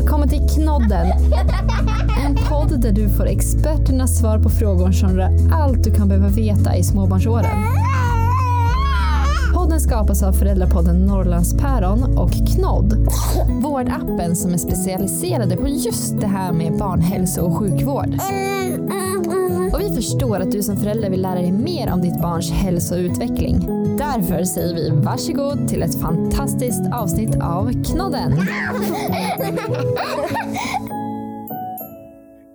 Välkommen till Knodden! En podd där du får experternas svar på frågor som rör allt du kan behöva veta i småbarnsåren. Podden skapas av föräldrapodden Norrlandspäron och Knodd, vårdappen som är specialiserade på just det här med barnhälso och sjukvård. Och vi förstår att du som förälder vill lära dig mer om ditt barns hälso och utveckling. Därför säger vi varsågod till ett fantastiskt avsnitt av Knodden.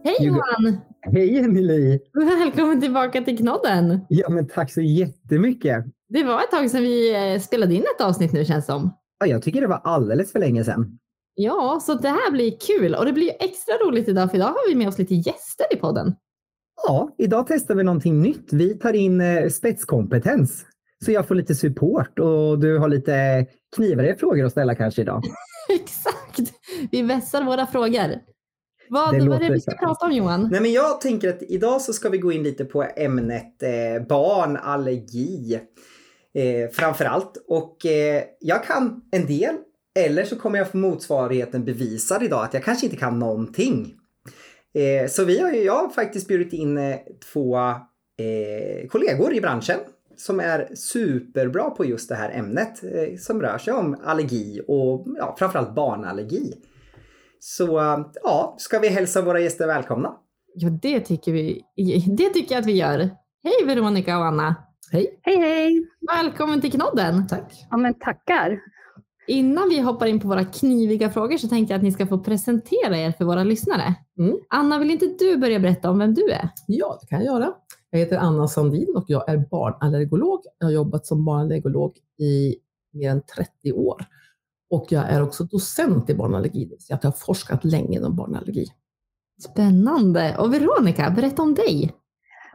Hej Johan! Hej Emelie! Välkommen tillbaka till Knodden. Ja, men tack så jättemycket. Det var ett tag sedan vi eh, spelade in ett avsnitt nu känns som. Ja, jag tycker det var alldeles för länge sedan. Ja, så det här blir kul och det blir extra roligt idag för idag har vi med oss lite gäster i podden. Ja, idag testar vi någonting nytt. Vi tar in eh, spetskompetens. Så jag får lite support och du har lite knivigare frågor att ställa kanske idag. Exakt! Vi vässar våra frågor. Vad, Det vad är det vi ska så. prata om Johan? Nej, men jag tänker att idag så ska vi gå in lite på ämnet eh, barnallergi. Eh, framför allt. Och eh, jag kan en del. Eller så kommer jag få motsvarigheten bevisad idag att jag kanske inte kan någonting. Eh, så vi har ju, jag har faktiskt bjudit in eh, två eh, kollegor i branschen som är superbra på just det här ämnet eh, som rör sig om allergi och ja, framförallt barnallergi. Så eh, ja, ska vi hälsa våra gäster välkomna? Ja, det tycker vi. Det tycker jag att vi gör. Hej Veronica och Anna! Hej! Hej hej! Välkommen till Knodden! Tack! Ja men tackar. Innan vi hoppar in på våra kniviga frågor så tänkte jag att ni ska få presentera er för våra lyssnare. Mm. Anna, vill inte du börja berätta om vem du är? Ja, det kan jag göra. Jag heter Anna Sandin och jag är barnallergolog. Jag har jobbat som barnallergolog i mer än 30 år. Och jag är också docent i barnallergi, att jag har forskat länge inom barnallergi. Spännande! Och Veronica, berätta om dig.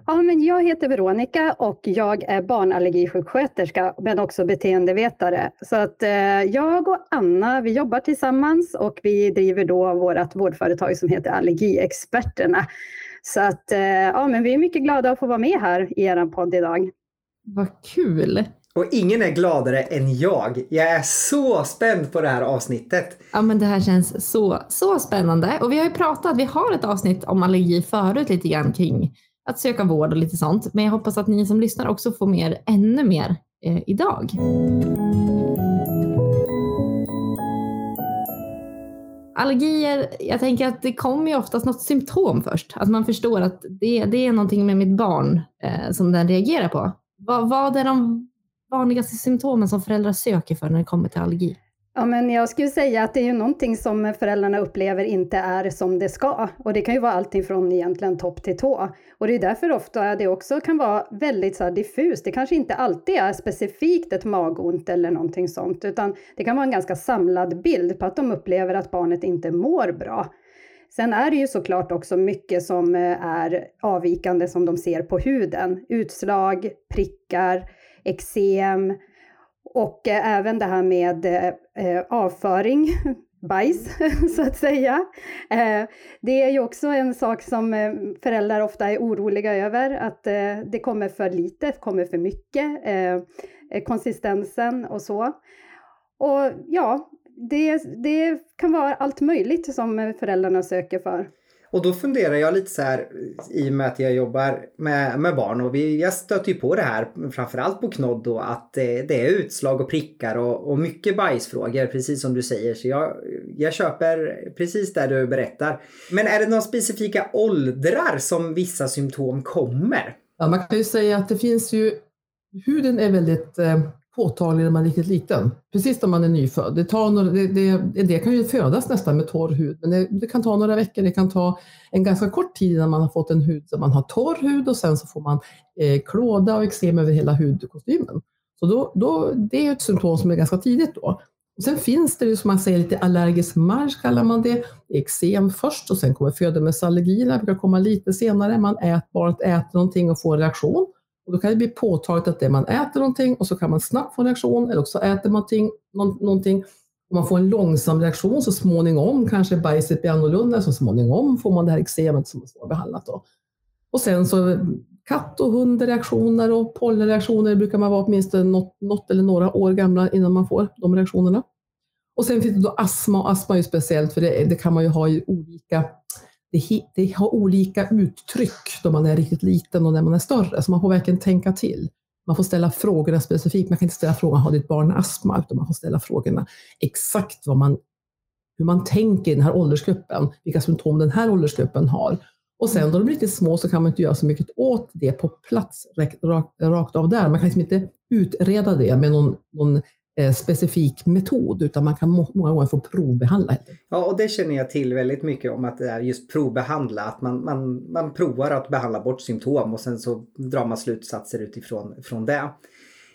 Ja, men jag heter Veronica och jag är barnallergisjuksköterska men också beteendevetare. Så att eh, jag och Anna, vi jobbar tillsammans och vi driver då vårt vårdföretag som heter Allergiexperterna. Så att eh, ja, men vi är mycket glada att få vara med här i er podd idag. Vad kul! Och ingen är gladare än jag. Jag är så spänd på det här avsnittet. Ja, men det här känns så, så spännande. Och vi har ju pratat, vi har ett avsnitt om allergi förut lite grann kring att söka vård och lite sånt. Men jag hoppas att ni som lyssnar också får mer, ännu mer eh, idag. Allergier, jag tänker att det kommer ju oftast något symptom först. Att man förstår att det, det är någonting med mitt barn eh, som den reagerar på. Vad, vad är de vanligaste symptomen som föräldrar söker för när det kommer till allergi? Ja, men jag skulle säga att det är ju någonting som föräldrarna upplever inte är som det ska. Och det kan ju vara allting från egentligen topp till tå. Och det är därför ofta det också kan vara väldigt så här diffust. Det kanske inte alltid är specifikt ett magont eller någonting sånt, utan det kan vara en ganska samlad bild på att de upplever att barnet inte mår bra. Sen är det ju såklart också mycket som eh, är avvikande som de ser på huden. Utslag, prickar, eksem, och eh, även det här med eh, eh avföring, bajs så att säga. Eh, det är ju också en sak som eh, föräldrar ofta är oroliga över, att eh, det kommer för lite, kommer för mycket, eh, eh konsistensen och så. Och ja, det, det kan vara allt möjligt som föräldrarna söker för. Och då funderar jag lite så här i och med att jag jobbar med, med barn och vi, jag stöter ju på det här framförallt på Knodd då att det, det är utslag och prickar och, och mycket bajsfrågor precis som du säger. Så jag, jag köper precis det du berättar. Men är det några specifika åldrar som vissa symptom kommer? Ja, man kan ju säga att det finns ju, huden är väldigt eh, påtaglig när man är riktigt liten. Precis när man är nyfödd. Det tar några, det, det, det kan ju födas nästan med torr hud, men det, det kan ta några veckor. Det kan ta en ganska kort tid innan man har fått en hud där man har torr hud och sen så får man eh, klåda och eksem över hela hudkostymen. Så då, då, det är ett symptom som är ganska tidigt då. Och sen finns det ju som man säger lite allergisk marsch kallar man det. Eksem först och sen kommer födomässallergierna, brukar komma lite senare. Man äter, barnet äter någonting och får en reaktion. Och då kan det bli påtagligt att det man äter någonting och så kan man snabbt få en reaktion eller också äter man någonting, någonting och man får en långsam reaktion så småningom kanske bajset blir annorlunda så småningom får man det här eksemet som man har behandlat. Då. Och sen så katt och hundreaktioner och pollenreaktioner brukar man vara åtminstone något, något eller några år gamla innan man får de reaktionerna. Och sen finns det då astma och astma är ju speciellt för det, det kan man ju ha i olika det, det har olika uttryck då man är riktigt liten och när man är större, så man får verkligen tänka till. Man får ställa frågorna specifikt. Man kan inte ställa frågan, har ditt barn astma? Utan man får ställa frågorna exakt vad man, hur man tänker i den här åldersgruppen, vilka symptom den här åldersgruppen har. Och sen då de är riktigt små så kan man inte göra så mycket åt det på plats rakt, av där. Man kan liksom inte utreda det med någon, någon Eh, specifik metod, utan man kan många gånger få provbehandla. Ja, och det känner jag till väldigt mycket om att det är just provbehandla. Att man, man, man provar att behandla bort symptom och sen så drar man slutsatser utifrån från det.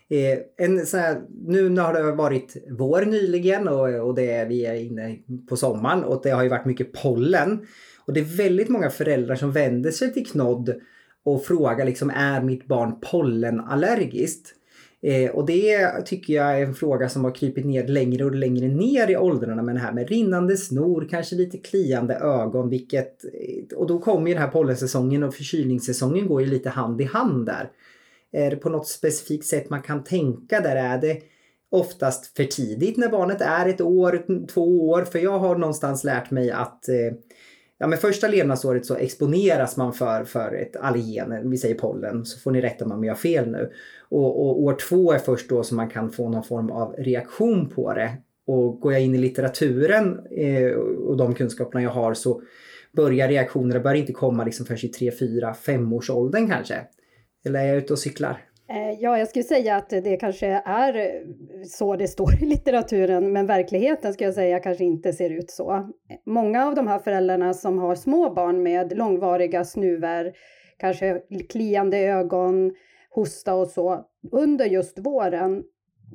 Eh, en sån här, nu har det varit vår nyligen och, och det är, vi är inne på sommaren och det har ju varit mycket pollen. Och det är väldigt många föräldrar som vänder sig till Knodd och frågar liksom är mitt barn pollenallergiskt? Eh, och det tycker jag är en fråga som har krypit ner längre och längre ner i åldrarna med det här med rinnande snor, kanske lite kliande ögon, vilket... Eh, och då kommer ju den här pollensäsongen och förkylningssäsongen går ju lite hand i hand där. Är det på något specifikt sätt man kan tänka där? Är det oftast för tidigt när barnet är ett år, två år? För jag har någonstans lärt mig att eh, ja, men första levnadsåret så exponeras man för, för ett allergen, vi säger pollen, så får ni rätta mig om jag har fel nu. Och, och, år två är först då som man kan få någon form av reaktion på det. Och går jag in i litteraturen eh, och de kunskaperna jag har så börjar reaktionerna börjar inte komma liksom förrän i 3, 4, 5 års åldern kanske. Eller är jag ute och cyklar? Eh, ja, jag skulle säga att det kanske är så det står i litteraturen, men verkligheten skulle jag säga kanske inte ser ut så. Många av de här föräldrarna som har små barn med långvariga snuver, kanske kliande ögon, hosta och så, under just våren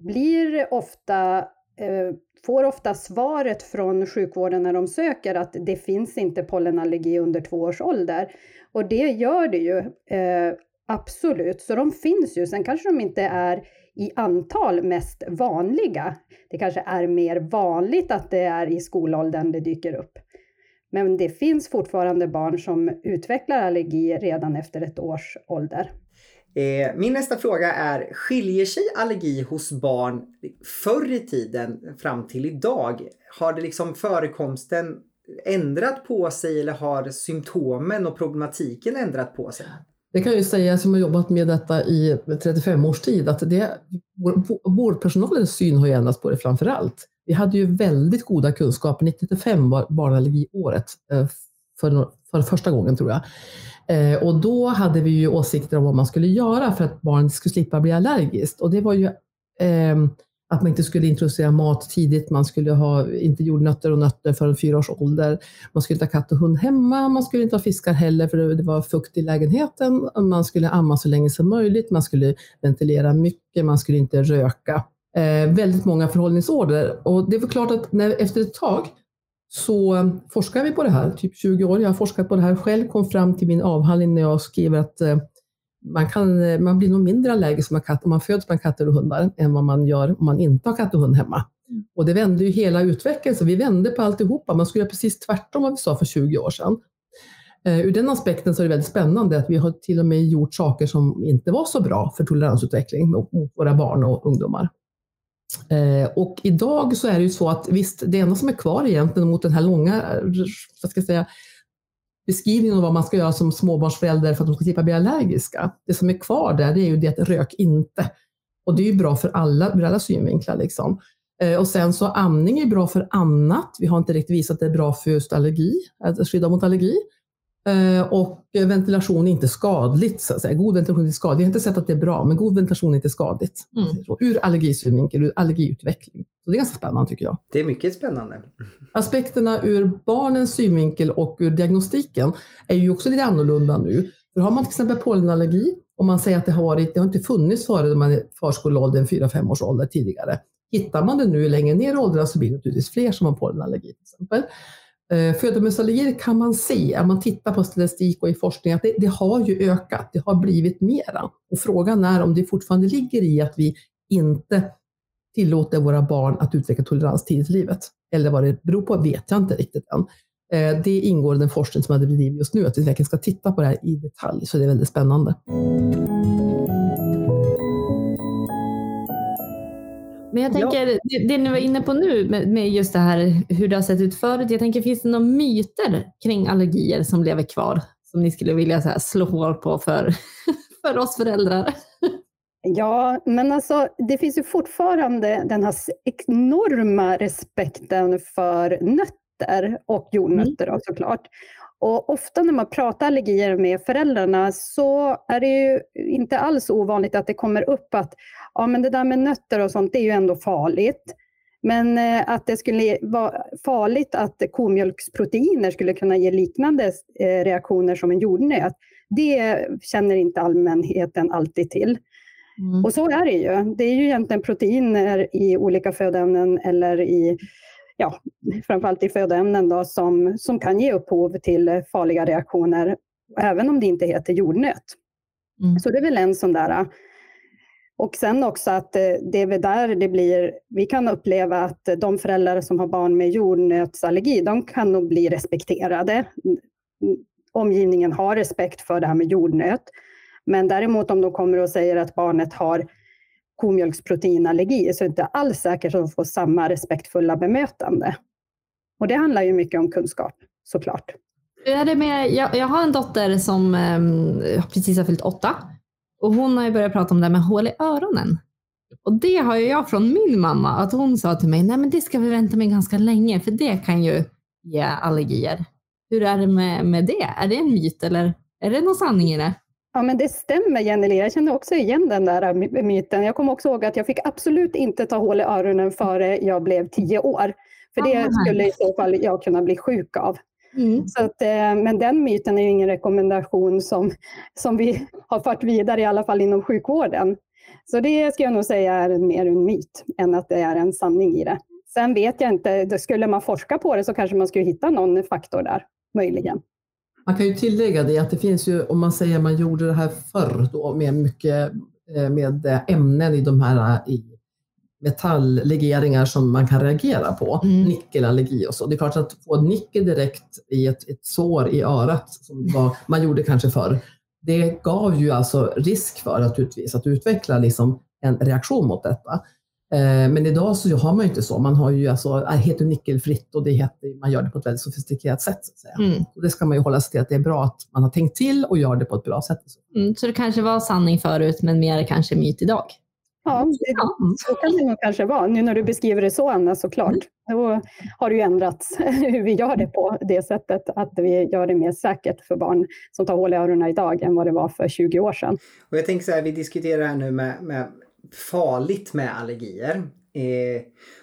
blir ofta, eh, får ofta svaret från sjukvården när de söker att det finns inte pollenallergi under två års ålder. Och det gör det ju eh, Absolut, så de finns ju. Sen kanske de inte är i antal mest vanliga. Det kanske är mer vanligt att det är i skolåldern det dyker upp. Men det finns fortfarande barn som utvecklar allergi redan efter ett års ålder. Eh, min nästa fråga är, skiljer sig allergi hos barn förr i tiden fram till idag? Har det liksom förekomsten ändrat på sig eller har symptomen och problematiken ändrat på sig? Det kan jag ju säga som har jobbat med detta i 35 års tid, att det, vårdpersonalens syn har ju ändrats på det framför allt. Vi hade ju väldigt goda kunskaper, 1995 var barnallergiåret eh, för, för första gången tror jag. Eh, och då hade vi ju åsikter om vad man skulle göra för att barnet skulle slippa bli allergiskt. Och det var ju eh, att man inte skulle introducera mat tidigt, man skulle ha inte jordnötter och nötter förrän fyra års ålder. Man skulle inte ha katt och hund hemma, man skulle inte ha fiskar heller för det var fukt i lägenheten. Man skulle amma så länge som möjligt, man skulle ventilera mycket, man skulle inte röka. Eh, väldigt många förhållningsorder och det är klart att när, efter ett tag så forskar vi på det här, typ 20 år. Jag har forskat på det här själv, kom fram till min avhandling när jag skriver att eh, man, kan, man blir nog mindre allergisk om man, föds med katter och hundar än vad man gör om man inte har katt och hund hemma. Mm. Och det vände ju hela utvecklingen, så vi vände på alltihopa. Man skulle göra precis tvärtom vad vi sa för 20 år sedan. Ur den aspekten så är det väldigt spännande att vi har till och med gjort saker som inte var så bra för toleransutveckling mot våra barn och ungdomar. Eh, och idag så är det ju så att visst, det enda som är kvar egentligen mot den här långa, vad ska jag säga, beskrivningen av vad man ska göra som småbarnsförälder för att de ska slippa bli allergiska. Det som är kvar där det är ju det att rök inte. Och det är ju bra för alla, ur alla synvinklar. Liksom. Eh, och sen så amning är bra för annat. Vi har inte riktigt visat att det är bra för just allergi, att skydda mot allergi. Eh, och ventilation är inte skadligt. Så att säga. God ventilation är inte skadligt. Jag har inte sett att det är bra, men god ventilation är inte skadligt. Mm. ur allergisynvinkel, ur allergiutveckling. Så det är ganska spännande tycker jag. Det är mycket spännande. Aspekterna ur barnens synvinkel och ur diagnostiken är ju också lite annorlunda nu. För har man till exempel pollenallergi och man säger att det har, varit, det har inte funnits före man är förskoleåldern, 4-5 års ålder tidigare. Hittar man det nu längre ner i åldrarna så blir det naturligtvis fler som har pollenallergi till exempel. Eh, Födomusallergier kan man se, om man tittar på statistik och i forskning, att det, det, har ju ökat. Det har blivit mera. Och frågan är om det fortfarande ligger i att vi inte tillåter våra barn att utveckla tolerans tidigt i livet. Eller vad det beror på vet jag inte riktigt än. Eh, det ingår i den forskning som jag bedriver just nu, att vi verkligen ska titta på det här i detalj, så det är väldigt spännande. Men jag tänker, ja. det, det, ni var inne på nu med, med, just det här hur det har sett ut förut. Jag tänker, finns det några myter kring allergier som lever kvar? Som ni skulle vilja här, slå hål på för, för oss föräldrar? Ja, men alltså det finns ju fortfarande den här enorma respekten för nötter och jordnötter mm. såklart. Och ofta när man pratar allergier med föräldrarna så är det ju inte alls ovanligt att det kommer upp att ja, men det där med nötter och sånt, det är ju ändå farligt. Men eh, att det skulle vara farligt att komjölksproteiner skulle kunna ge liknande eh, reaktioner som en jordnöt, det känner inte allmänheten alltid till. Mm. Och så är det ju. Det är ju egentligen proteiner i olika födoämnen eller i ja, framförallt i födoämnen då, som, som kan ge upphov till farliga reaktioner, även om det inte heter jordnöt. Mm. Så det är väl en sån där. Och sen också att eh, det är väl där det blir, vi kan uppleva att de föräldrar som har barn med jordnötsallergi, de kan nog bli respekterade. Omgivningen har respekt för det här med jordnöt. Men däremot om de kommer och säger att barnet har komjölksproteinallergi så är det inte alls säkert att de får samma respektfulla bemötande. Och det handlar ju mycket om kunskap såklart. är det med, jag, jag har en dotter som eh, precis har fyllt åtta och hon har ju börjat prata om det med hål i öronen. Och det har ju jag från min mamma, att hon sa till mig, nej men det ska vi vänta med ganska länge, för det kan ju ge allergier. Hur är det med, med det? Är det en myt eller är det någon sanning i det? Ja, men det stämmer Jenny Jag känner också igen den där myten. Jag kommer också ihåg att jag fick absolut inte ta hål i öronen före jag blev tio år. För det skulle i så fall jag kunna bli sjuk av. Mm. Så att, eh, men den myten är ju ingen rekommendation som, som vi har fört vidare, i alla fall inom sjukvården. Så det ska jag nog säga är mer en myt än att det är en sanning i det. Sen vet jag inte, skulle man forska på det så kanske man skulle hitta någon faktor där, möjligen. Man kan ju tillägga det att det finns ju, om man säger att man gjorde det här förr då med mycket eh, med ämnen i de här i metalllegeringar som man kan reagera på, mm. nickelallergi och så. Det är klart att få nickel direkt i ett, ett sår i örat, som var, man gjorde kanske förr, det gav ju alltså risk för naturligtvis att utveckla liksom en reaktion mot detta. Eh, men idag så har man ju inte så. Man har ju alltså, det heter nickelfritt och det heter, man gör det på ett väldigt sofistikerat sätt. Så, att säga. Mm. Och det ska man ju hålla sig till att det är bra att man har tänkt till och gör det på ett bra sätt. Mm, så det kanske var sanning förut men mer kanske myt idag? Ja, det, så kan det nog kanske vara. Nu när du beskriver det så Anna såklart. Då har det ju ändrats hur vi gör det på det sättet att vi gör det mer säkert för barn som tar hål i öronen idag än vad det var för 20 år sedan. Och jag tänker så här, vi diskuterar här nu med, med farligt med allergier. Eh,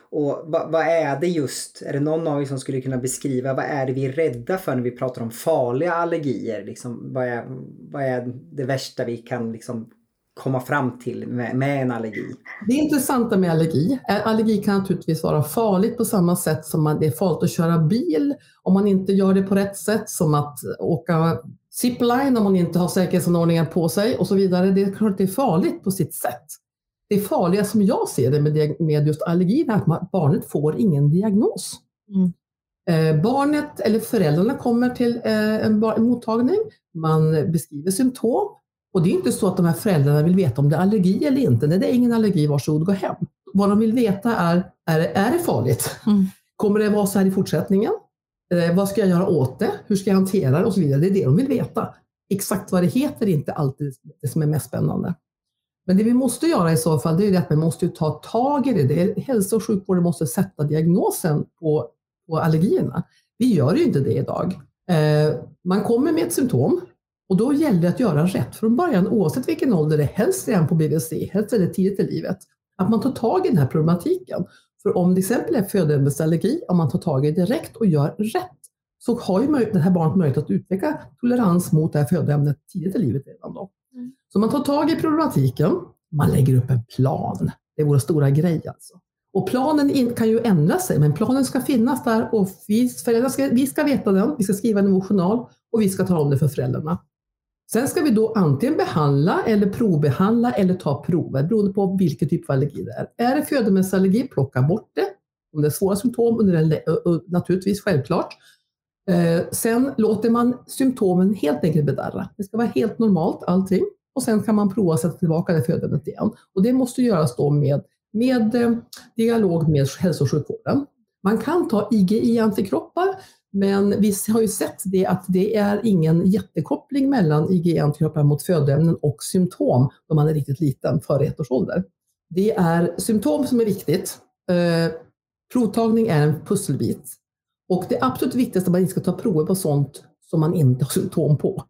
och vad, vad, är det just, är det någon av er som skulle kunna beskriva vad är det vi är rädda för när vi pratar om farliga allergier? Liksom, vad, är, vad är det värsta vi kan liksom komma fram till med, med, en allergi? Det intressanta med allergi, allergi kan naturligtvis vara farligt på samma sätt som man, det är farligt att köra bil om man inte gör det på rätt sätt, som att åka zipline om man inte har säkerhetsanordningar på sig och så vidare. Det är klart att det är farligt på sitt sätt. Det farliga som jag ser det med, med just allergin är att barnet får ingen diagnos. Mm. Eh, barnet eller föräldrarna kommer till eh, en, en mottagning, man beskriver symptom och det är inte så att de här föräldrarna vill veta om det är allergi eller inte. Nej, det är ingen allergi, varsågod gå hem. Vad de vill veta är, är, är det farligt? Mm. Kommer det vara så här i fortsättningen? Eh, vad ska jag göra åt det? Hur ska jag hantera det? Och så vidare. Det är det de vill veta. Exakt vad det heter är inte alltid det som är mest spännande. Men det vi måste göra i så fall, det är att man måste ta tag i det. det är, hälso och sjukvården måste sätta diagnosen på, på allergierna. Vi gör ju inte det idag. Eh, man kommer med ett symptom och då gäller det att göra rätt från början, oavsett vilken ålder det är, helst redan på BVC, helst är det tidigt i livet. Att man tar tag i den här problematiken. För om det exempel är födoämnesallergi, om man tar tag i det direkt och gör rätt, så har ju det här barnet möjlighet att utveckla tolerans mot det här födoämnet tidigt i livet redan då. Mm. Så man tar tag i problematiken, man lägger upp en plan. Det är vår stora grej alltså. Och planen kan ju ändra sig, men planen ska finnas där och vi, föräldrar ska, vi ska veta den, vi ska skriva den i vår journal och vi ska tala om det för föräldrarna. Sen ska vi då antingen behandla eller provbehandla eller ta prover beroende på vilken typ av allergi det är. Är det födoämnesallergi, plocka bort det. Om det är svåra symptom, under en, naturligtvis självklart. Eh, sen låter man symptomen helt enkelt bedarra. Det ska vara helt normalt allting och sen kan man prova att sätta tillbaka det födandet igen. Och det måste göras då med med eh, dialog med hälso och sjukvården. Man kan ta IgE-antikroppar, men vi har ju sett det att det är ingen jättekoppling mellan IgE-antikroppar mot födoämnen och symptom då man är riktigt liten, före ett års ålder. Det är symptom som är viktigt. Eh, provtagning är en pusselbit. Och det absolut viktigaste är att man inte ska ta prover på sånt som man inte har symptom på.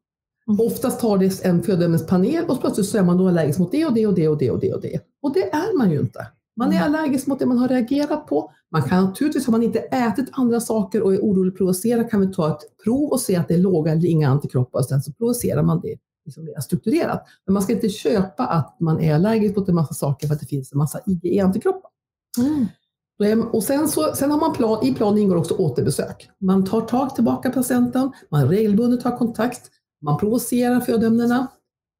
Mm. Oftast tar det en födoämnespanel och plötsligt så är man då allergisk mot det och det och det och det och det och det. Och det är man ju inte. Man är mm. allergisk mot det man har reagerat på. Man kan naturligtvis, om man inte ätit andra saker och är orolig att provocera, kan vi ta ett prov och se att det är låga eller inga antikroppar och sen så provocerar man det liksom mer strukturerat. Men man ska inte köpa att man är allergisk mot en massa saker för att det finns en massa IgE-antikroppar. Mm. Och sen, så, sen har man plan, i planen ingår också återbesök. Man tar tag tillbaka patienten, man regelbundet tar kontakt, man provocerar födoämnena,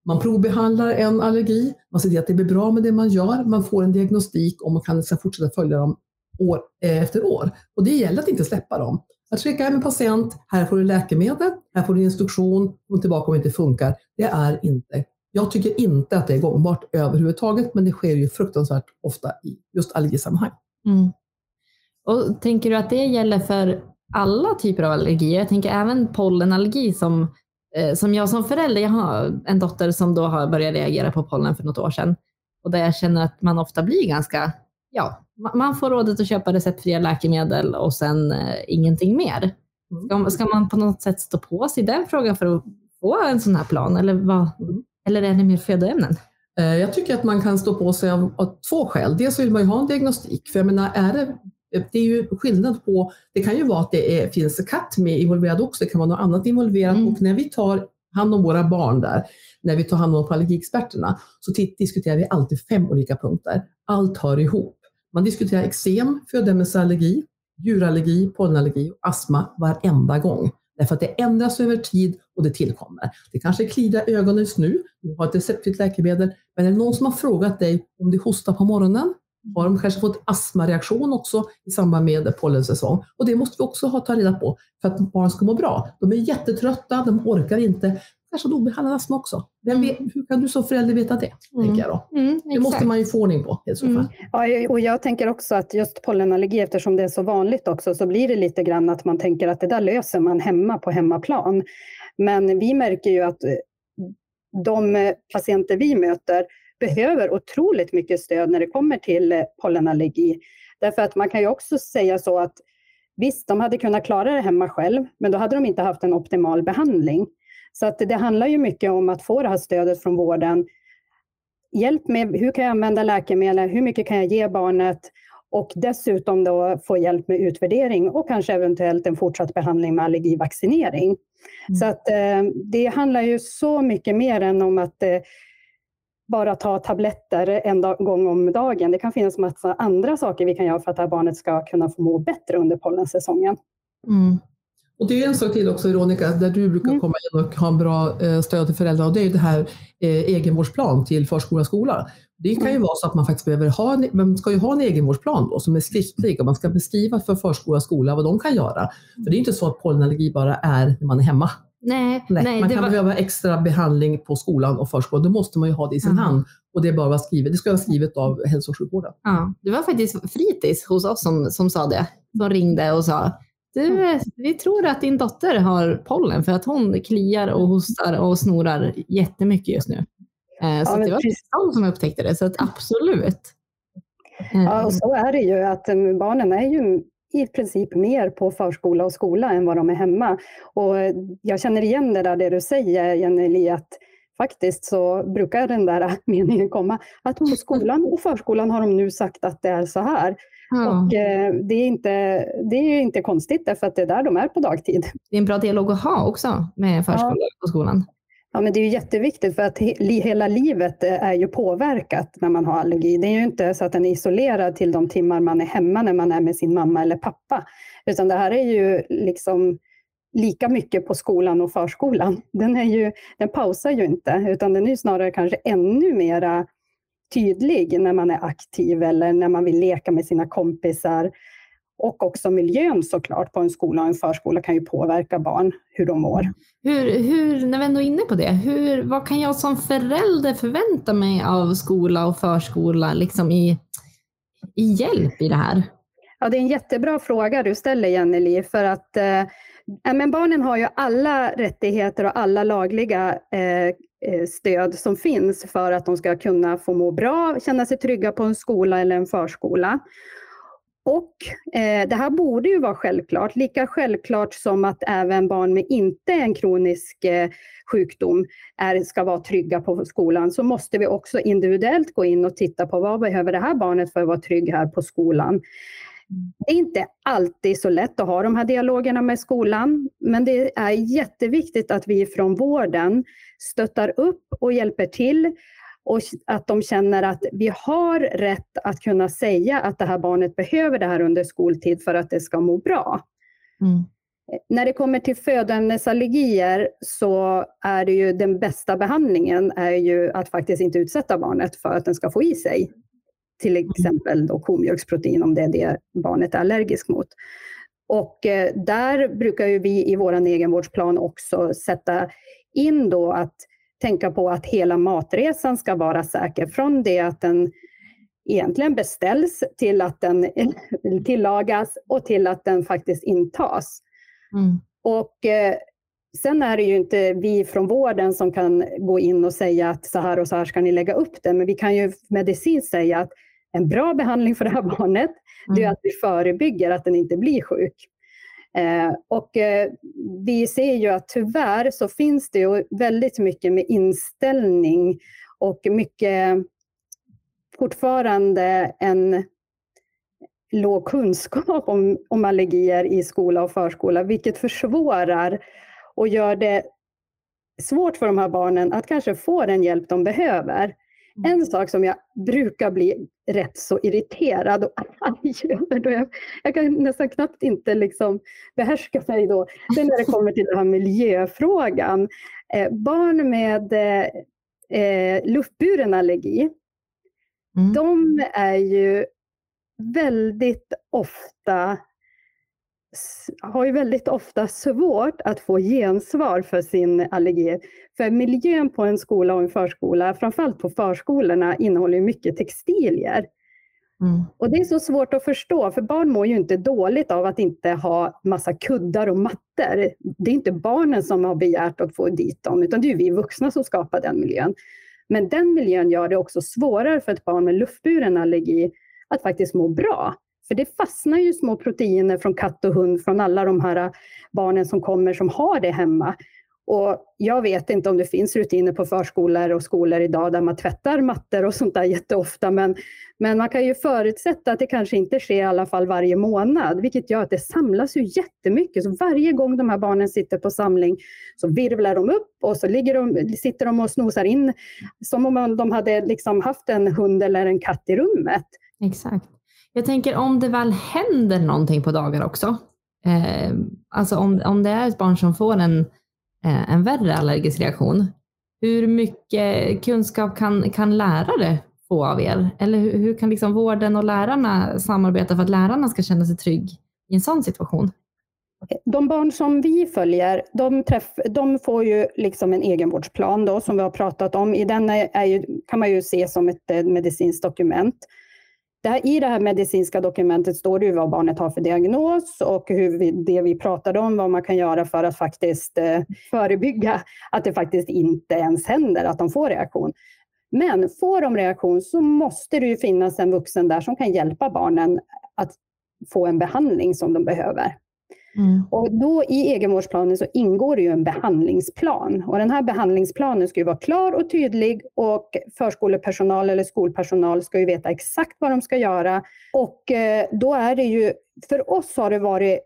man provbehandlar en allergi, man ser till att det blir bra med det man gör, man får en diagnostik och man kan sedan fortsätta följa dem år eh, efter år. Och det gäller att inte släppa dem. Att skicka hem en patient, här får du läkemedel, här får du instruktion, kom tillbaka om det inte funkar. Det är inte, jag tycker inte att det är gångbart överhuvudtaget, men det sker ju fruktansvärt ofta i just allergisammanhang. Mm. Och tänker du att det gäller för alla typer av allergier? Jag tänker även pollenallergi som som jag som förälder, jag har en dotter som då har börjat reagera på pollen för något år sedan. Och där jag känner att man ofta blir ganska, ja, man får rådet att köpa receptfria läkemedel och sen eh, ingenting mer. Mm. Ska, ska, man på något sätt stå på sig den frågan för att få en sån här plan? Eller, vad, mm. eller är det mer födoämnen? Eh, jag tycker att man kan stå på sig av, av två skäl. Dels vill man ju ha en diagnostik. För jag menar, är det det är ju skillnad på, det kan ju vara att det är, finns katt med involverad också, det kan vara något annat involverat mm. och när vi tar hand om våra barn där, när vi tar hand om allergiexperterna, så diskuterar vi alltid fem olika punkter. Allt hör ihop. Man diskuterar eksem, födoämnesallergi, djurallergi, pollenallergi och astma varenda gång. Därför att det ändras över tid och det tillkommer. Det kanske kliar i ögonen just nu, du har ett receptfritt läkemedel, men är det någon som har frågat dig om du hostar på morgonen har de kanske fått astmareaktion också i samband med pollensäsong. Och det måste vi också ha, ta reda på för att barn ska må bra. De är jättetrötta, de orkar inte. Kanske de behandlar astma också. Vem vet, hur kan du som förälder veta det? Mm. Tänker jag då. Mm, det måste man ju få ordning på i så fall. Mm. Ja, och jag tänker också att just pollenallergi, eftersom det är så vanligt också, så blir det lite grann att man tänker att det där löser man hemma på hemmaplan. Men vi märker ju att de patienter vi möter behöver otroligt mycket stöd när det kommer till eh, pollenallergi. Därför att man kan ju också säga så att visst, de hade kunnat klara det hemma själv, men då hade de inte haft en optimal behandling. Så att det handlar ju mycket om att få det här stödet från vården. Hjälp med hur kan jag använda läkemedel, hur mycket kan jag ge barnet och dessutom då få hjälp med utvärdering och kanske eventuellt en fortsatt behandling med allergivaccinering. Mm. Så att eh, det handlar ju så mycket mer än om att eh, bara ta tabletter en gång om dagen. Det kan finnas massa andra saker vi kan göra för att det här barnet ska kunna få må bättre under pollensäsongen. Mm. Och det är en sak till också Veronica, där du brukar mm. komma in och ha en bra eh, stöd till föräldrar och det är det här eh, egenvårdsplan till förskola och skola. Det kan ju mm. vara så att man faktiskt behöver ha en, man ska ju ha en egenvårdsplan då, som är skriftlig och man ska beskriva för förskola och skola vad de kan göra. För det är inte så att pollenallergi bara är när man är hemma. Nej, nej, nej man kan var... behöva extra behandling på skolan och förskolan. Då måste man ju ha det i sin mm. hand. Och det, är bara skrivet. det ska vara skrivet av hälso och sjukvården. Ja, det var faktiskt fritids hos oss som, som sa det. De ringde och sa du, vi tror att din dotter har pollen för att hon kliar och hostar och snorar jättemycket just nu. Eh, så ja, det var de som upptäckte det, så att absolut. Ja, och så är det ju att eh, barnen är ju i princip mer på förskola och skola än vad de är hemma. Och jag känner igen det där det du säger, Jenny, att faktiskt så brukar den där meningen komma att på skolan och förskolan har de nu sagt att det är så här. Ja. Och eh, det, är inte, det är inte konstigt därför att det är där de är på dagtid. Det är en bra dialog att ha också med förskolan ja. och skolan. Ja, men det är ju jätteviktigt för att he hela livet eh, är ju påverkat när man har allergi. Det är ju inte så att den är isolerad till de timmar man är hemma när man är med sin mamma eller pappa, utan det här är ju liksom lika mycket på skolan och förskolan. Den, är ju, den pausar ju inte, utan den är ju snarare kanske ännu mera tydlig när man är aktiv eller när man vill leka med sina kompisar. Och också miljön såklart på en skola och en förskola kan ju påverka barn, hur de mår. Hur, hur, när vi ändå är inne på det, hur, vad kan jag som förälder förvänta mig av skola och förskola liksom i, hjälp i det här? Ja, det är en jättebra fråga du ställer Jenny för att eh, men barnen har ju alla rättigheter och alla lagliga eh, eh, stöd som finns för att de ska kunna få må bra, känna sig trygga på en skola eller en förskola. Och eh, det här borde ju vara självklart, lika självklart som att även barn med inte en kronisk eh, sjukdom är, ska vara trygga på skolan, så måste vi också individuellt gå in och titta på vad behöver det här barnet för att vara trygg här på skolan. Det är inte alltid så lätt att ha de här dialogerna med skolan, men det är jätteviktigt att vi från vården stöttar upp och hjälper till och att de känner att vi har rätt att kunna säga att det här barnet behöver det här under skoltid för att det ska må bra. Mm. När det kommer till födoämnesallergier så är det ju den bästa behandlingen är ju att faktiskt inte utsätta barnet för att den ska få i sig till mm. exempel då komjölksprotein om det är det barnet är allergisk mot. Och eh, där brukar ju vi i vår egenvårdsplan också sätta in då att tänka på att hela matresan ska vara säker. Från det att den egentligen beställs till att den tillagas och till att den faktiskt intas. Mm. Och eh, sen är det ju inte vi från vården som kan gå in och säga att så här och så här ska ni lägga upp det, men vi kan ju medicinskt säga att en bra behandling för det här barnet, mm. det är mm. att vi förebygger att den inte blir sjuk. Eh, och eh, vi ser ju att tyvärr så finns det ju väldigt mycket med inställning och mycket fortfarande en låg kunskap om, om allergier i skola och förskola, vilket försvårar och gör det svårt för de här barnen att kanske få den hjälp de behöver. En mm. sak som jag brukar bli rätt så irriterad och arg över, då jag, jag kan nästan knappt inte liksom behärska mig då, det är när det kommer till den här miljöfrågan. Eh, barn med eh, eh, luftburen allergi, mm. de är ju väldigt ofta har ju väldigt ofta svårt att få gensvar för sin allergi. För miljön på en skola och en förskola, framförallt på förskolorna, innehåller mycket textilier. Mm. Och det är så svårt att förstå, för barn mår ju inte dåligt av att inte ha massa kuddar och mattor. Det är inte barnen som har begärt att få dit dem, utan det är vi vuxna som skapar den miljön. Men den miljön gör det också svårare för ett barn med luftburen allergi att faktiskt må bra. För det fastnar ju små proteiner från katt och hund från alla de här barnen som kommer som har det hemma. Och jag vet inte om det finns rutiner på förskolor och skolor idag där man tvättar mattor och sånt där jätteofta, men, men man kan ju förutsätta att det kanske inte sker i alla fall varje månad, vilket gör att det samlas ju jättemycket. Så varje gång de här barnen sitter på samling så virvlar de upp och så ligger de, sitter de och snosar in som om de hade liksom haft en hund eller en katt i rummet. Exakt. Jag tänker om det väl händer någonting på dagar också. Eh, alltså om, om det är ett barn som får en, eh, en värre allergisk reaktion. Hur mycket kunskap kan, kan lärare få av er? Eller hur, hur kan liksom vården och lärarna samarbeta för att lärarna ska känna sig trygg i en sån situation? De barn som vi följer, de, träff, de får ju liksom en egenvårdsplan då, som vi har pratat om. I den är, är ju, kan man ju se som ett eh, medicinskt dokument. Det här, I det här medicinska dokumentet står det ju vad barnet har för diagnos och hur vi, det vi pratade om, vad man kan göra för att faktiskt eh, förebygga att det faktiskt inte ens händer att de får reaktion. Men får de reaktion så måste det ju finnas en vuxen där som kan hjälpa barnen att få en behandling som de behöver. Mm. Och då i egenvårdsplanen så ingår det ju en behandlingsplan. Och den här behandlingsplanen ska ju vara klar och tydlig och förskolepersonal eller skolpersonal ska ju veta exakt vad de ska göra. Och eh, då är det ju, för oss har det varit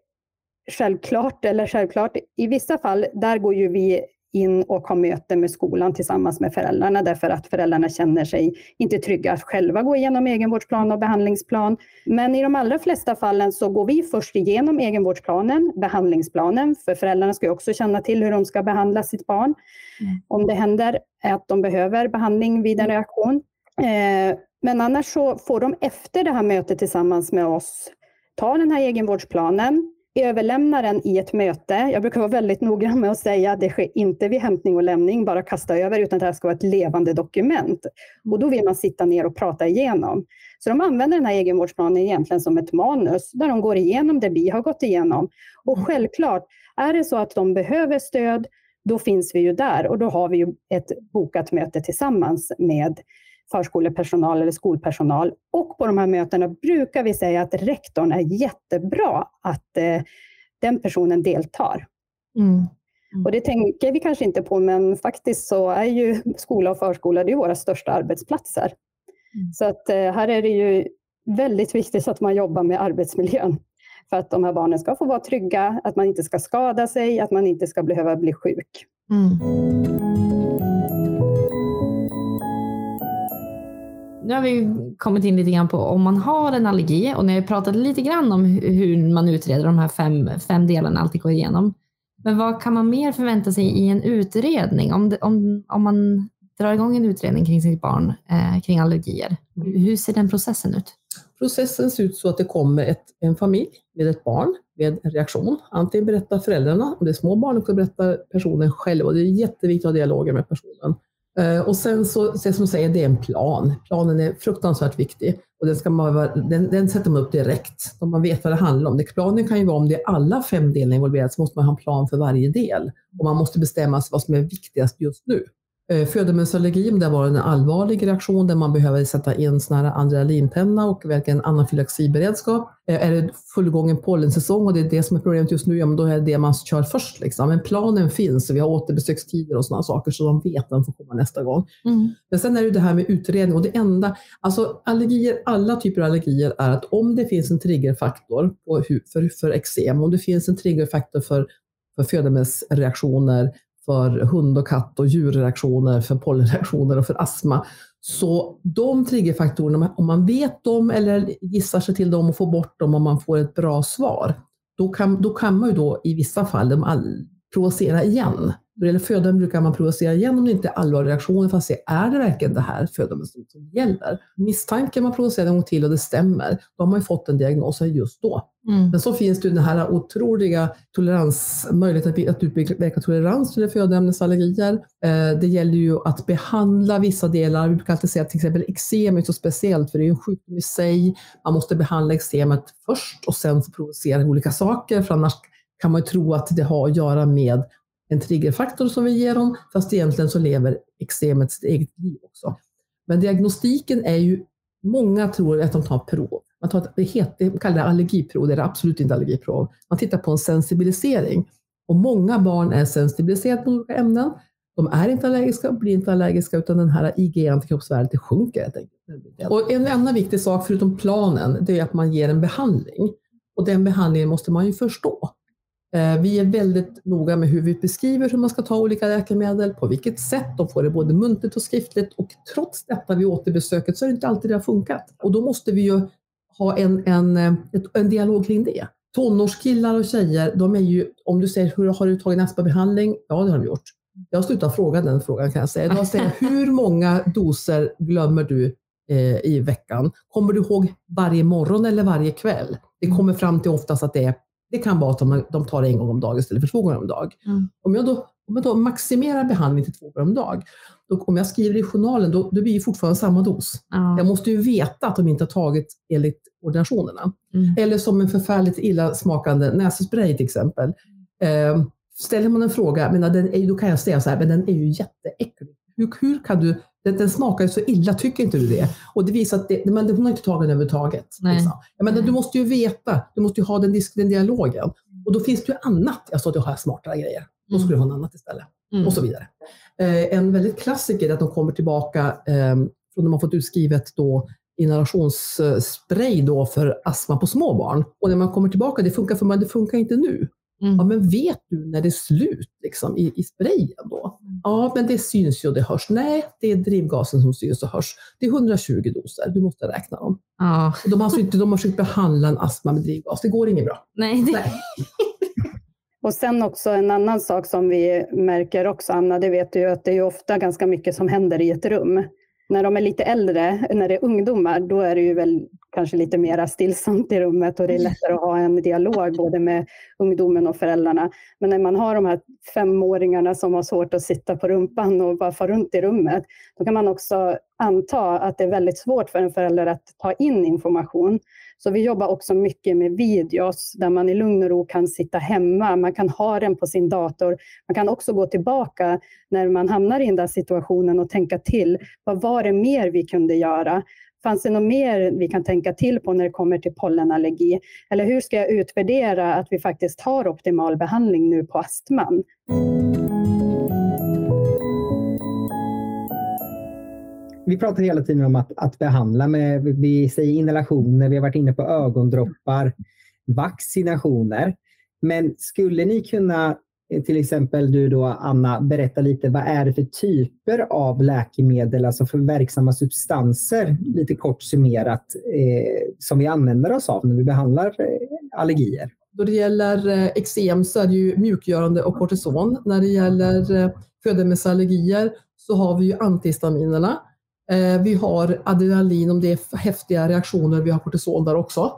självklart, eller självklart, i vissa fall, där går ju vi in och ha möte med skolan tillsammans med föräldrarna därför att föräldrarna känner sig inte trygga att själva gå igenom egenvårdsplan och behandlingsplan. Men i de allra flesta fallen så går vi först igenom egenvårdsplanen, behandlingsplanen, för föräldrarna ska ju också känna till hur de ska behandla sitt barn. Mm. Om det händer att de behöver behandling vid en reaktion. Eh, men annars så får de efter det här mötet tillsammans med oss ta den här egenvårdsplanen, överlämnar den i ett möte. Jag brukar vara väldigt noggrann med att säga att det sker inte vid hämtning och lämning, bara kasta över, utan det här ska vara ett levande dokument. Och då vill man sitta ner och prata igenom. Så de använder den här egenvårdsplanen egentligen som ett manus, där de går igenom det vi har gått igenom. Och mm. självklart, är det så att de behöver stöd, då finns vi ju där och då har vi ju ett bokat möte tillsammans med förskolepersonal eller skolpersonal. Och på de här mötena brukar vi säga att rektorn är jättebra att eh, den personen deltar. Mm. Mm. Och det tänker vi kanske inte på, men faktiskt så är ju skola och förskola det är våra största arbetsplatser. Mm. Så att eh, här är det ju väldigt viktigt att man jobbar med arbetsmiljön för att de här barnen ska få vara trygga, att man inte ska skada sig, att man inte ska behöva bli sjuk. Nu har vi kommit in lite grann på om man har en allergi och ni har pratat lite grann om hur man utreder de här fem, fem delarna, alltid går igenom. Men vad kan man mer förvänta sig i en utredning? Om, det, om, om man drar igång en utredning kring sitt barn eh, kring allergier, hur ser den processen ut? Processen ser ut så att det kommer ett, en familj med ett barn med en reaktion. Antingen berättar föräldrarna, om det är små barn, och berättar personen själv. Och det är jätteviktigt att ha dialoger med personen. Eh, och sen så, det som säger, det är en plan. Planen är fruktansvärt viktig och den, ska man, den, den sätter man upp direkt. om man vet vad det handlar om. Planen kan ju vara om det är alla fem delar involverade så måste man ha en plan för varje del. Och man måste bestämma sig vad som är viktigast just nu. Eh, Födoämnesallergi, om det var en allvarlig reaktion där man behöver sätta in här adrenalinpenna och verkligen anafylaxiberedskap. Eh, är det fullgången pollensäsong och det är det som är problemet just nu, ja men då är det det man kör först. Liksom. Men planen finns vi har återbesökstider och sådana saker så de vet att de får komma nästa gång. Mm. Men sen är det det här med utredning och det enda, alltså allergier, alla typer av allergier är att om det finns en triggerfaktor för, för eksem, om det finns en triggerfaktor för, för födoämnesreaktioner, för hund och katt och djurreaktioner, för pollenreaktioner och för astma. Så de triggerfaktorerna, om man vet dem eller gissar sig till dem och får bort dem om man får ett bra svar, då kan, då kan man ju då i vissa fall all, provocera igen. När det gäller födan brukar man provocera igen om det inte är allvarliga reaktioner för att se, är det verkligen det här födan som gäller? Misstanken man provocerar en gång till och det stämmer, då har man ju fått en diagnos just då. Mm. Men så finns det ju den här otroliga tolerans, möjligheten att utveckla tolerans till födoämnesallergier. Eh, det gäller ju att behandla vissa delar. Vi brukar alltid säga att till exempel eksem är så speciellt för det är en sjukdom i sig. Man måste behandla eksemet först och sen provocera olika saker för annars kan man ju tro att det har att göra med en triggerfaktor som vi ger dem, fast egentligen så lever eksemet sitt eget liv också. Men diagnostiken är ju, många tror att de tar prov. Man tar, det, heter, de kallar det allergiprov, det är absolut inte allergiprov. Man tittar på en sensibilisering. Och många barn är sensibiliserade på olika ämnen. De är inte allergiska, blir inte allergiska, utan den här IG-antikroppsvärdet sjunker helt enkelt. Och en annan viktig sak, förutom planen, det är att man ger en behandling. Och den behandlingen måste man ju förstå. Eh, vi är väldigt noga med hur vi beskriver hur man ska ta olika läkemedel, på vilket sätt. De får det både muntligt och skriftligt och trots detta vid återbesöket så är det inte alltid det har funkat. Och då måste vi ju ha en, en, en dialog kring det. Tonårskillar och tjejer, de är ju, om du säger hur har du tagit nästa behandling? Ja, det har de gjort. Jag har slutat fråga den frågan kan jag säga. Jag säger, hur många doser glömmer du eh, i veckan? Kommer du ihåg varje morgon eller varje kväll? Det kommer fram till oftast att det är det kan vara att de, tar det en gång om dagen istället för två gånger om dagen. Mm. Om, jag då, om jag då maximerar behandling till två gånger om dagen, då, om jag skriver i journalen, då, då blir det fortfarande samma dos. Mm. Jag måste ju veta att de inte har tagit enligt ordinationerna. Mm. Eller som en förfärligt illa smakande nässpray till exempel. Eh, ställer man en fråga, men den är, då kan jag säga så här, men den är ju jätteäcklig. Hur, hur kan du den, den smakar ju så illa, tycker inte du det? Och det visar att det, men hon har inte tagit den överhuvudtaget. Liksom. Menar, du måste ju veta, du måste ju ha den, den dialogen. Och då finns det ju annat. Jag sa att jag har smartare grejer. Då skulle du ha något annat istället. Mm. Och så vidare. Eh, en väldigt klassiker är att de kommer tillbaka eh, från de har fått utskrivet då inhalationsspray då för astma på små barn. Och när man kommer tillbaka, det funkar för mig, det funkar inte nu. Mm. Ja, men vet du när det är slut liksom, i, i sprayen då? Ja, men det syns ju och det hörs. Nej, det är drivgasen som syns och hörs. Det är 120 doser, du måste räkna dem. Ja. De, har alltså inte, de har försökt behandla en astma med drivgas, det går inget bra. Nej, det... Nej. Och sen också en annan sak som vi märker också, Anna, det vet du ju att det är ofta ganska mycket som händer i ett rum. När de är lite äldre, när det är ungdomar, då är det ju väl kanske lite mer stillsamt i rummet och det är lättare att ha en dialog både med ungdomen och föräldrarna. Men när man har de här femåringarna som har svårt att sitta på rumpan och bara få runt i rummet, då kan man också anta att det är väldigt svårt för en förälder att ta in information. Så vi jobbar också mycket med videos där man i lugn och ro kan sitta hemma. Man kan ha den på sin dator. Man kan också gå tillbaka när man hamnar i den där situationen och tänka till. Vad var det mer vi kunde göra? Fanns det något mer vi kan tänka till på när det kommer till pollenallergi? Eller hur ska jag utvärdera att vi faktiskt har optimal behandling nu på astman? Vi pratar hela tiden om att, att behandla med, vi säger inhalationer, vi har varit inne på ögondroppar, vaccinationer. Men skulle ni kunna, Eh, till exempel du då Anna, berätta lite vad är det för typer av läkemedel, alltså för verksamma substanser, lite kort summerat, eh, som vi använder oss av när vi behandlar eh, allergier? Då det gäller eh, eksem så är det ju mjukgörande och kortison. När det gäller eh, så har vi ju antihistaminerna eh, vi har adrenalin om det är häftiga reaktioner, vi har kortisol där också.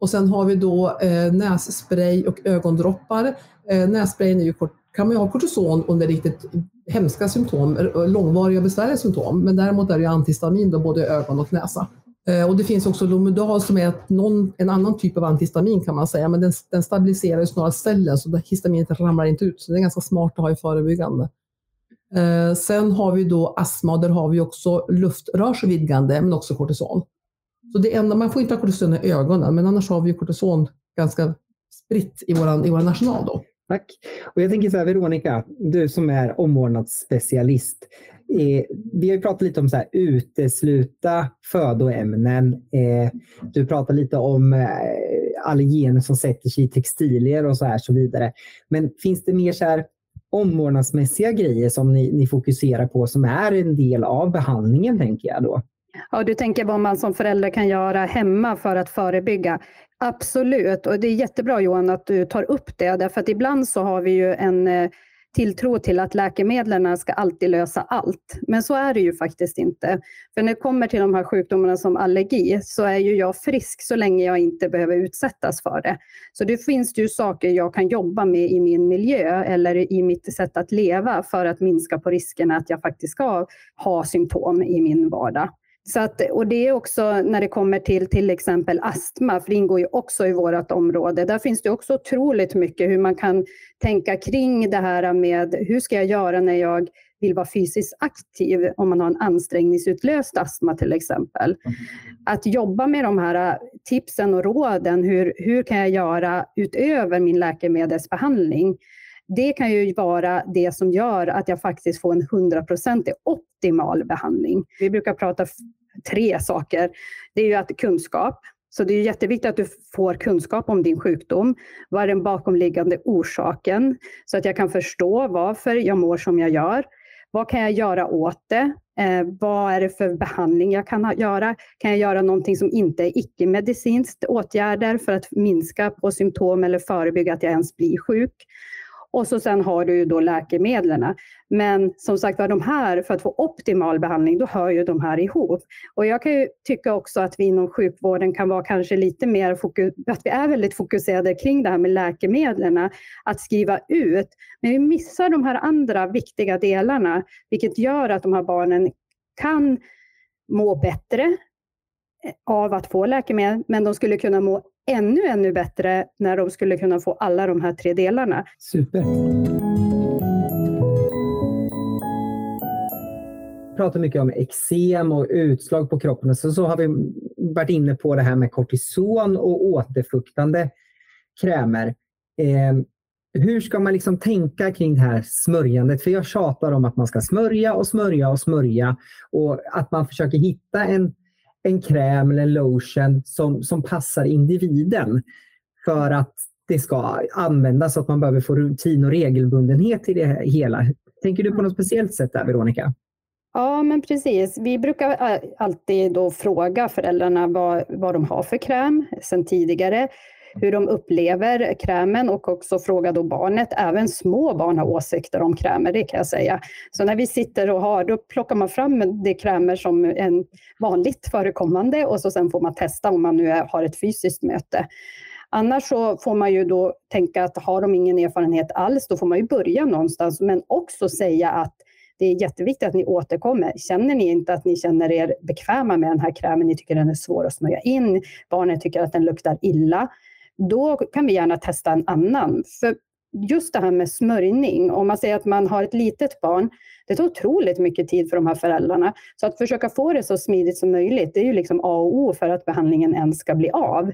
Och sen har vi då eh, nässpray och ögondroppar. Eh, nässprayen är ju, kan man ju ha kortison under riktigt hemska symptom, eh, långvariga besvärliga symptom, men däremot är det antihistamin då både ögon och näsa. Eh, och det finns också Lomudal som är någon, en annan typ av antihistamin kan man säga, men den, den stabiliserar ju snarare cellen så histaminet ramlar inte ut. Så det är ganska smart att ha i förebyggande. Eh, sen har vi då astma och där har vi också luftrörsvidgande men också kortison. Så det enda, man får inte ha kortison i ögonen men annars har vi kortison ganska spritt i vår i våran national. Då. Tack. Och jag tänker så här, Veronica, du som är omvårdnadsspecialist. Eh, vi har ju pratat lite om så här, utesluta födoämnen. Eh, du pratar lite om eh, allergener som sätter sig i textilier och så här så vidare. Men finns det mer så här, omvårdnadsmässiga grejer som ni, ni fokuserar på som är en del av behandlingen, tänker jag då? Ja, du tänker vad man som förälder kan göra hemma för att förebygga. Absolut, och det är jättebra Johan att du tar upp det, därför att ibland så har vi ju en eh, tilltro till att läkemedlen ska alltid lösa allt. Men så är det ju faktiskt inte. För när det kommer till de här sjukdomarna som allergi så är ju jag frisk så länge jag inte behöver utsättas för det. Så det finns ju saker jag kan jobba med i min miljö eller i mitt sätt att leva för att minska på riskerna att jag faktiskt ska ha symptom i min vardag. Så att, och det är också när det kommer till till exempel astma, för det ingår ju också i vårt område. Där finns det också otroligt mycket hur man kan tänka kring det här med hur ska jag göra när jag vill vara fysiskt aktiv om man har en ansträngningsutlöst astma till exempel. Att jobba med de här tipsen och råden, hur, hur kan jag göra utöver min läkemedelsbehandling? Det kan ju vara det som gör att jag faktiskt får en hundraprocentig optimal behandling. Vi brukar prata tre saker. Det är ju att kunskap. Så det är jätteviktigt att du får kunskap om din sjukdom. Vad är den bakomliggande orsaken? Så att jag kan förstå varför jag mår som jag gör. Vad kan jag göra åt det? Eh, vad är det för behandling jag kan göra? Kan jag göra någonting som inte är icke-medicinskt åtgärder för att minska på symptom eller förebygga att jag ens blir sjuk? Och så sen har du ju då läkemedlen. Men som sagt var, de här, för att få optimal behandling, då hör ju de här ihop. Och jag kan ju tycka också att vi inom sjukvården kan vara kanske lite mer fokus, att vi är väldigt fokuserade kring det här med läkemedlen, att skriva ut. Men vi missar de här andra viktiga delarna, vilket gör att de här barnen kan må bättre eh, av att få läkemedel, men de skulle kunna må ännu, ännu bättre när de skulle kunna få alla de här tre delarna. Super. Vi pratar mycket om eksem och utslag på kroppen. Så, så har vi varit inne på det här med kortison och återfuktande krämer. Eh, hur ska man liksom tänka kring det här smörjandet? För jag tjatar om att man ska smörja och smörja och smörja och att man försöker hitta en en kräm eller en lotion som, som passar individen för att det ska användas så att man behöver få rutin och regelbundenhet i det hela. Tänker du på något speciellt sätt där, Veronica? Ja, men precis. Vi brukar alltid då fråga föräldrarna vad, vad de har för kräm sedan tidigare hur de upplever krämen och också fråga då barnet. Även små barn har åsikter om krämer, det kan jag säga. Så när vi sitter och har, då plockar man fram de krämer som är vanligt förekommande och så sen får man testa om man nu har ett fysiskt möte. Annars så får man ju då tänka att har de ingen erfarenhet alls, då får man ju börja någonstans, men också säga att det är jätteviktigt att ni återkommer. Känner ni inte att ni känner er bekväma med den här krämen, ni tycker den är svår att smörja in, barnet tycker att den luktar illa, då kan vi gärna testa en annan. För just det här med smörjning, om man säger att man har ett litet barn, det tar otroligt mycket tid för de här föräldrarna. Så att försöka få det så smidigt som möjligt, det är ju liksom A och O för att behandlingen ens ska bli av.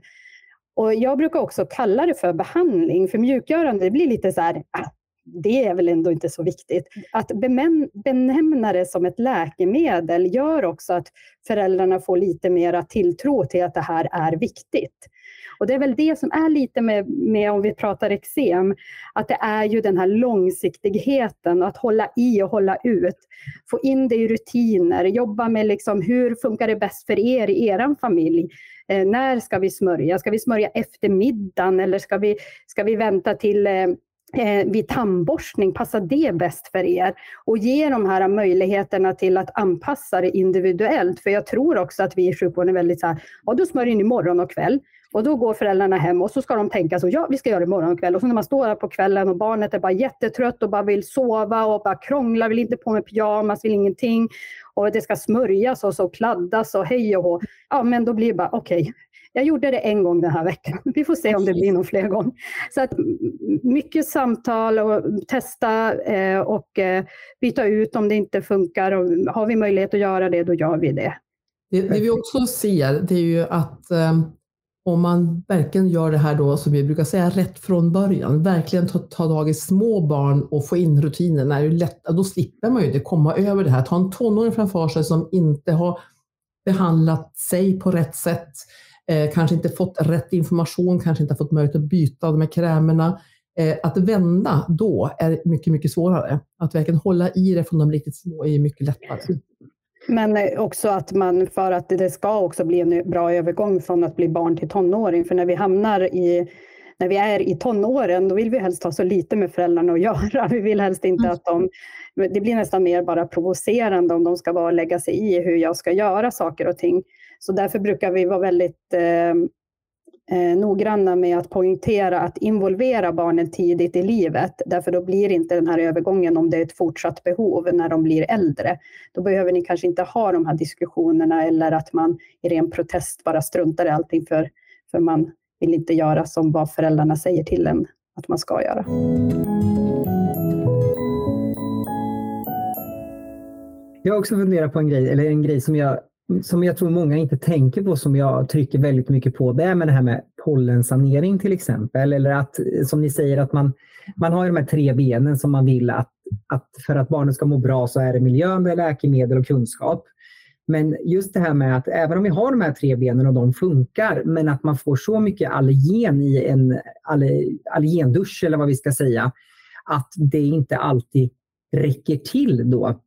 Och jag brukar också kalla det för behandling, för mjukgörande det blir lite så här, ah, det är väl ändå inte så viktigt. Att benämna det som ett läkemedel gör också att föräldrarna får lite mera tilltro till att det här är viktigt. Och det är väl det som är lite med, med om vi pratar eksem, att det är ju den här långsiktigheten, att hålla i och hålla ut. Få in det i rutiner, jobba med liksom hur funkar det bäst för er i er familj? Eh, när ska vi smörja? Ska vi smörja efter middagen eller ska vi, ska vi vänta till eh, eh, vid tandborstning, passar det bäst för er? Och ge de här möjligheterna till att anpassa det individuellt. För jag tror också att vi i sjukvården är väldigt så här, ja då smörjer ni morgon och kväll. Och då går föräldrarna hem och så ska de tänka så, ja vi ska göra det morgon och kväll. Och så när man står där på kvällen och barnet är bara jättetrött och bara vill sova och bara krånglar, vill inte på med pyjamas, vill ingenting. Och det ska smörjas och så kladdas och hej och hå. Ja men då blir det bara okej, okay, jag gjorde det en gång den här veckan. Vi får se om det blir någon fler gång. Så att mycket samtal och testa eh, och eh, byta ut om det inte funkar. Och har vi möjlighet att göra det, då gör vi det. Det, det vi också ser, det är ju att eh, om man verkligen gör det här då, som vi brukar säga, rätt från början, verkligen ta, ta tag i små barn och få in rutinerna, är lätt, då slipper man ju inte komma över det här. Ta en tonåring framför sig som inte har behandlat sig på rätt sätt, eh, kanske inte fått rätt information, kanske inte fått möjlighet att byta de här krämerna. Eh, att vända då är mycket, mycket svårare. Att verkligen hålla i det från de riktigt små är mycket lättare. Men eh, också att man, för att det ska också bli en bra övergång från att bli barn till tonåring. För när vi hamnar i när vi är i tonåren, då vill vi helst ha så lite med föräldrarna att göra. Vi vill helst inte att de... Det blir nästan mer bara provocerande om de ska bara lägga sig i hur jag ska göra saker och ting. Så därför brukar vi vara väldigt eh, eh, noggranna med att poängtera att involvera barnen tidigt i livet. Därför då blir inte den här övergången om det är ett fortsatt behov när de blir äldre. Då behöver ni kanske inte ha de här diskussionerna eller att man i ren protest bara struntar i allting för, för man vill inte göra som vad föräldrarna säger till en att man ska göra. Jag har också funderat på en grej, eller en grej som jag som jag tror många inte tänker på, som jag trycker väldigt mycket på, det är med det här med pollensanering till exempel. Eller att, som ni säger, att man, man har de här tre benen som man vill att, att för att barnet ska må bra så är det miljön, det är läkemedel och kunskap. Men just det här med att även om vi har de här tre benen och de funkar, men att man får så mycket allergen i en allergendusch eller vad vi ska säga, att det inte alltid räcker till då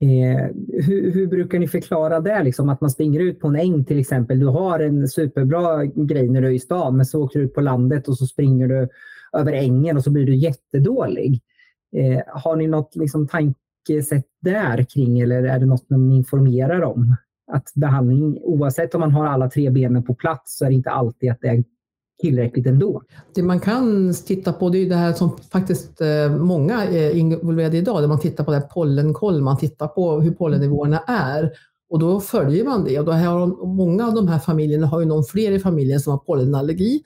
Eh, hur, hur, brukar ni förklara det? Liksom, att man springer ut på en äng till exempel. Du har en superbra grej när du är i stan, men så åker du ut på landet och så springer du över ängen och så blir du jättedålig. Eh, har ni något liksom, tankesätt där kring eller är det något ni informerar om? Att behandling, oavsett om man har alla tre benen på plats, så är det inte alltid att det tillräckligt ändå. Det man kan titta på det är det här som faktiskt eh, många är involverade i idag, där man tittar på det här pollenkoll, man tittar på hur pollennivåerna är och då följer man det. Och då har, många av de här familjerna har ju någon fler i familjen som har pollenallergi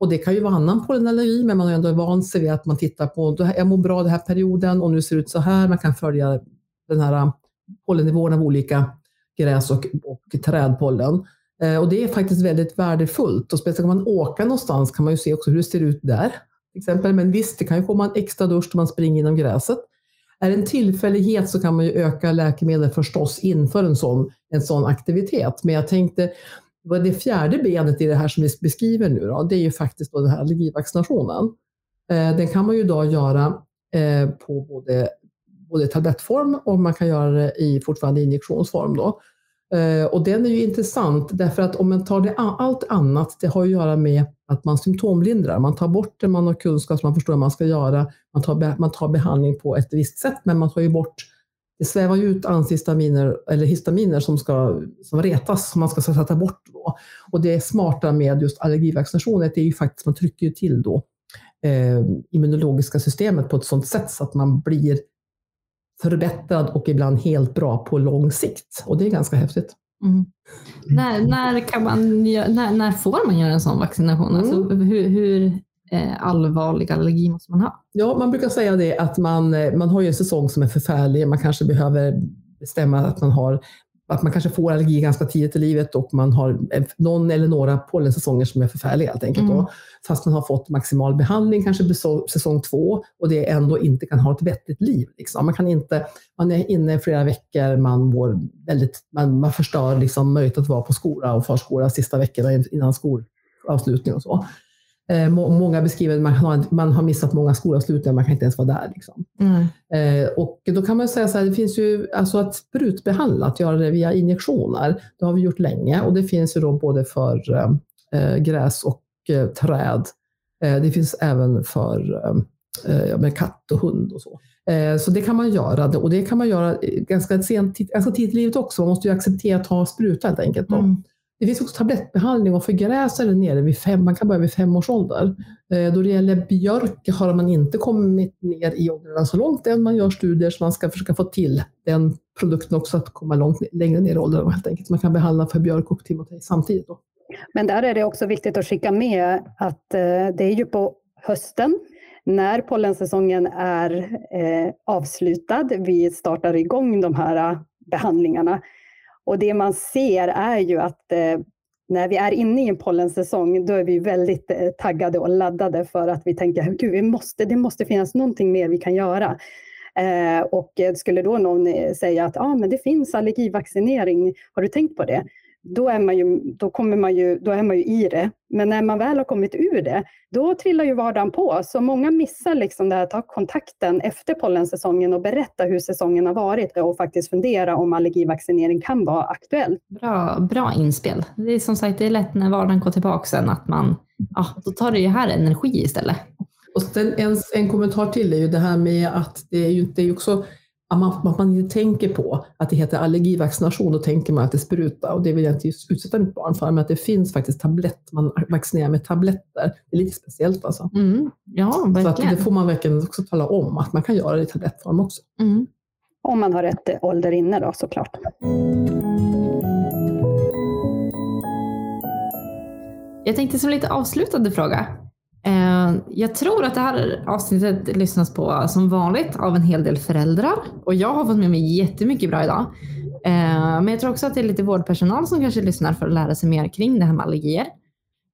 och det kan ju vara annan pollenallergi, men man har ändå vant sig vid att man tittar på, jag mår bra den här perioden och nu ser det ut så här. Man kan följa den här eh, pollennivån av olika gräs och, och trädpollen. Eh, och det är faktiskt väldigt värdefullt. Och speciellt om man åker någonstans kan man ju se också hur det ser ut där. Till exempel. Men visst, det kan ju komma en extra dusch om man springer genom gräset. Är det en tillfällighet så kan man ju öka läkemedel förstås inför en sån, en sån aktivitet. Men jag tänkte, det fjärde benet i det här som vi beskriver nu, då, det är ju faktiskt då den här allergivaccinationen. Eh, den kan man ju idag göra eh, på både, både tablettform och man kan göra det i fortfarande injektionsform. Då. Eh, och den är ju intressant därför att om man tar det, allt annat, det har att göra med att man symptomlindrar. Man tar bort det, man har kunskap, man förstår vad man ska göra. Man tar, man tar behandling på ett visst sätt, men man tar ju bort det svävar ju ut antihistaminer eller histaminer som ska som retas, som man ska sätta bort. Då. Och det smarta med just allergivaccinationer det är ju faktiskt man trycker till då eh, immunologiska systemet på ett sådant sätt så att man blir förbättrad och ibland helt bra på lång sikt. Och det är ganska häftigt. Mm. När, när, kan man, när, när får man göra en sån vaccination? Mm. Alltså, hur, hur eh, allvarlig allergi måste man ha? Ja, man brukar säga det att man, eh, man har ju en säsong som är förfärlig. Man kanske behöver bestämma att man har att man kanske får allergi ganska tidigt i livet och man har någon eller några pollensäsonger som är förfärliga helt enkelt. Mm. Då, fast man har fått maximal behandling, kanske säsong två, och det ändå inte kan ha ett vettigt liv. Liksom. Man, kan inte, man är inne i flera veckor, man, mår väldigt, man, man förstör liksom möjligheten att vara på skola och förskola sista veckorna innan skolavslutning och så. Eh, många beskriver att man har, man har missat många skolavslutningar, man kan inte ens vara där. Liksom. Mm. Eh, och då kan man säga så här, det finns ju alltså att sprutbehandla, att göra det via injektioner, det har vi gjort länge och det finns ju då både för eh, gräs och eh, träd. Eh, det finns även för eh, med katt och hund och så. Så det kan man göra och det kan man göra ganska sent, ganska tidigt i livet också. Man måste ju acceptera att ta spruta helt enkelt. Mm. Det finns också tablettbehandling och för gräs är det nere vid fem, man kan börja vid fem års ålder. Eh, då det gäller björk har man inte kommit ner i åldrarna så långt än. Man gör studier så man ska försöka få till den produkten också att komma långt längre ner i åldrarna helt enkelt. Man kan behandla för björk och timotej samtidigt. Då. Men där är det också viktigt att skicka med att eh, det är ju på hösten när pollensäsongen är eh, avslutad. Vi startar igång de här behandlingarna och det man ser är ju att eh, när vi är inne i en pollensäsong, då är vi väldigt eh, taggade och laddade för att vi tänker, gud, vi måste, det måste finnas någonting mer vi kan göra. Eh, och skulle då någon eh, säga att ah, men det finns allergivaccinering, har du tänkt på det? Då är, man ju, då, kommer man ju, då är man ju i det. Men när man väl har kommit ur det, då trillar ju vardagen på. Så många missar liksom det här, ta kontakten efter pollensäsongen och berätta hur säsongen har varit och faktiskt fundera om allergivaccinering kan vara aktuell. Bra, bra inspel. Det är som sagt det är lätt när vardagen går tillbaka sen att man, ja, då tar det ju här energi istället. Och sen en, en kommentar till är ju det här med att det är ju inte också att man, att man inte tänker på att det heter allergivaccination, då tänker man att det är spruta och det vill jag inte utsätta mitt barn för, men att det finns faktiskt tablett, man vaccinerar med tabletter. Det är lite speciellt alltså. Mm. Ja, verkligen. Så att det får man verkligen också tala om, att man kan göra det i tablettform också. Mm. Om man har rätt ålder inne då såklart. Jag tänkte som lite avslutande fråga. Eh, jag tror att det här avsnittet lyssnas på som vanligt av en hel del föräldrar och jag har fått med mig jättemycket bra idag. Eh, men jag tror också att det är lite vårdpersonal som kanske lyssnar för att lära sig mer kring det här med allergier.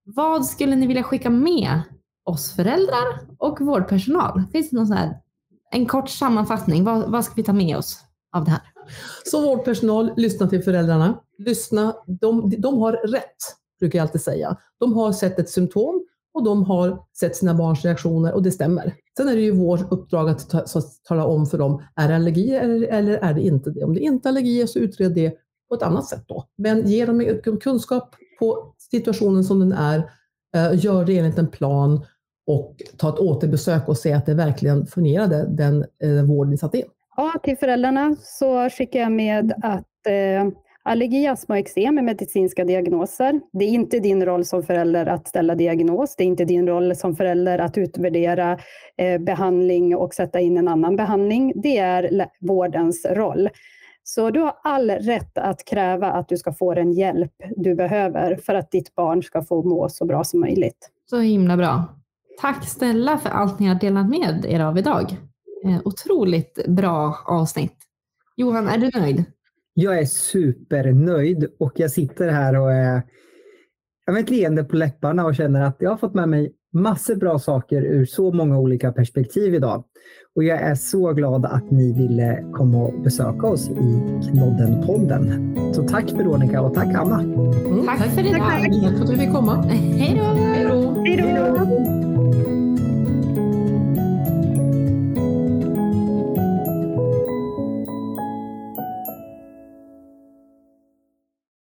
Vad skulle ni vilja skicka med oss föräldrar och vårdpersonal? Finns det någon sån här, en kort sammanfattning? Vad, vad ska vi ta med oss av det här? Som vårdpersonal, lyssna till föräldrarna. Lyssna, de, de har rätt, brukar jag alltid säga. De har sett ett symptom och de har sett sina barns reaktioner och det stämmer. Sen är det ju vårt uppdrag att ta, tala om för dem, är det allergi eller, eller är det inte det? Om det inte är allergier så utred det på ett annat sätt då. Men ge dem kunskap på situationen som den är, eh, gör det enligt en plan och ta ett återbesök och se att det verkligen fungerade, den eh, vård ni satte in. Ja, till föräldrarna så skickar jag med att eh, Allergi, astma och eksem är medicinska diagnoser. Det är inte din roll som förälder att ställa diagnos. Det är inte din roll som förälder att utvärdera eh, behandling och sätta in en annan behandling. Det är vårdens roll. Så du har all rätt att kräva att du ska få den hjälp du behöver för att ditt barn ska få må så bra som möjligt. Så himla bra. Tack Stella för allt ni har delat med er av idag. Eh, otroligt bra avsnitt. Johan, är du nöjd? Jag är supernöjd och jag sitter här och är jag har ett leende på läpparna och känner att jag har fått med mig massor bra saker ur så många olika perspektiv idag. Och jag är så glad att ni ville komma och besöka oss i Knodden-podden. Så tack Veronica och tack Anna. Mm, tack, tack för idag. Tack för att du fick komma. Hej då.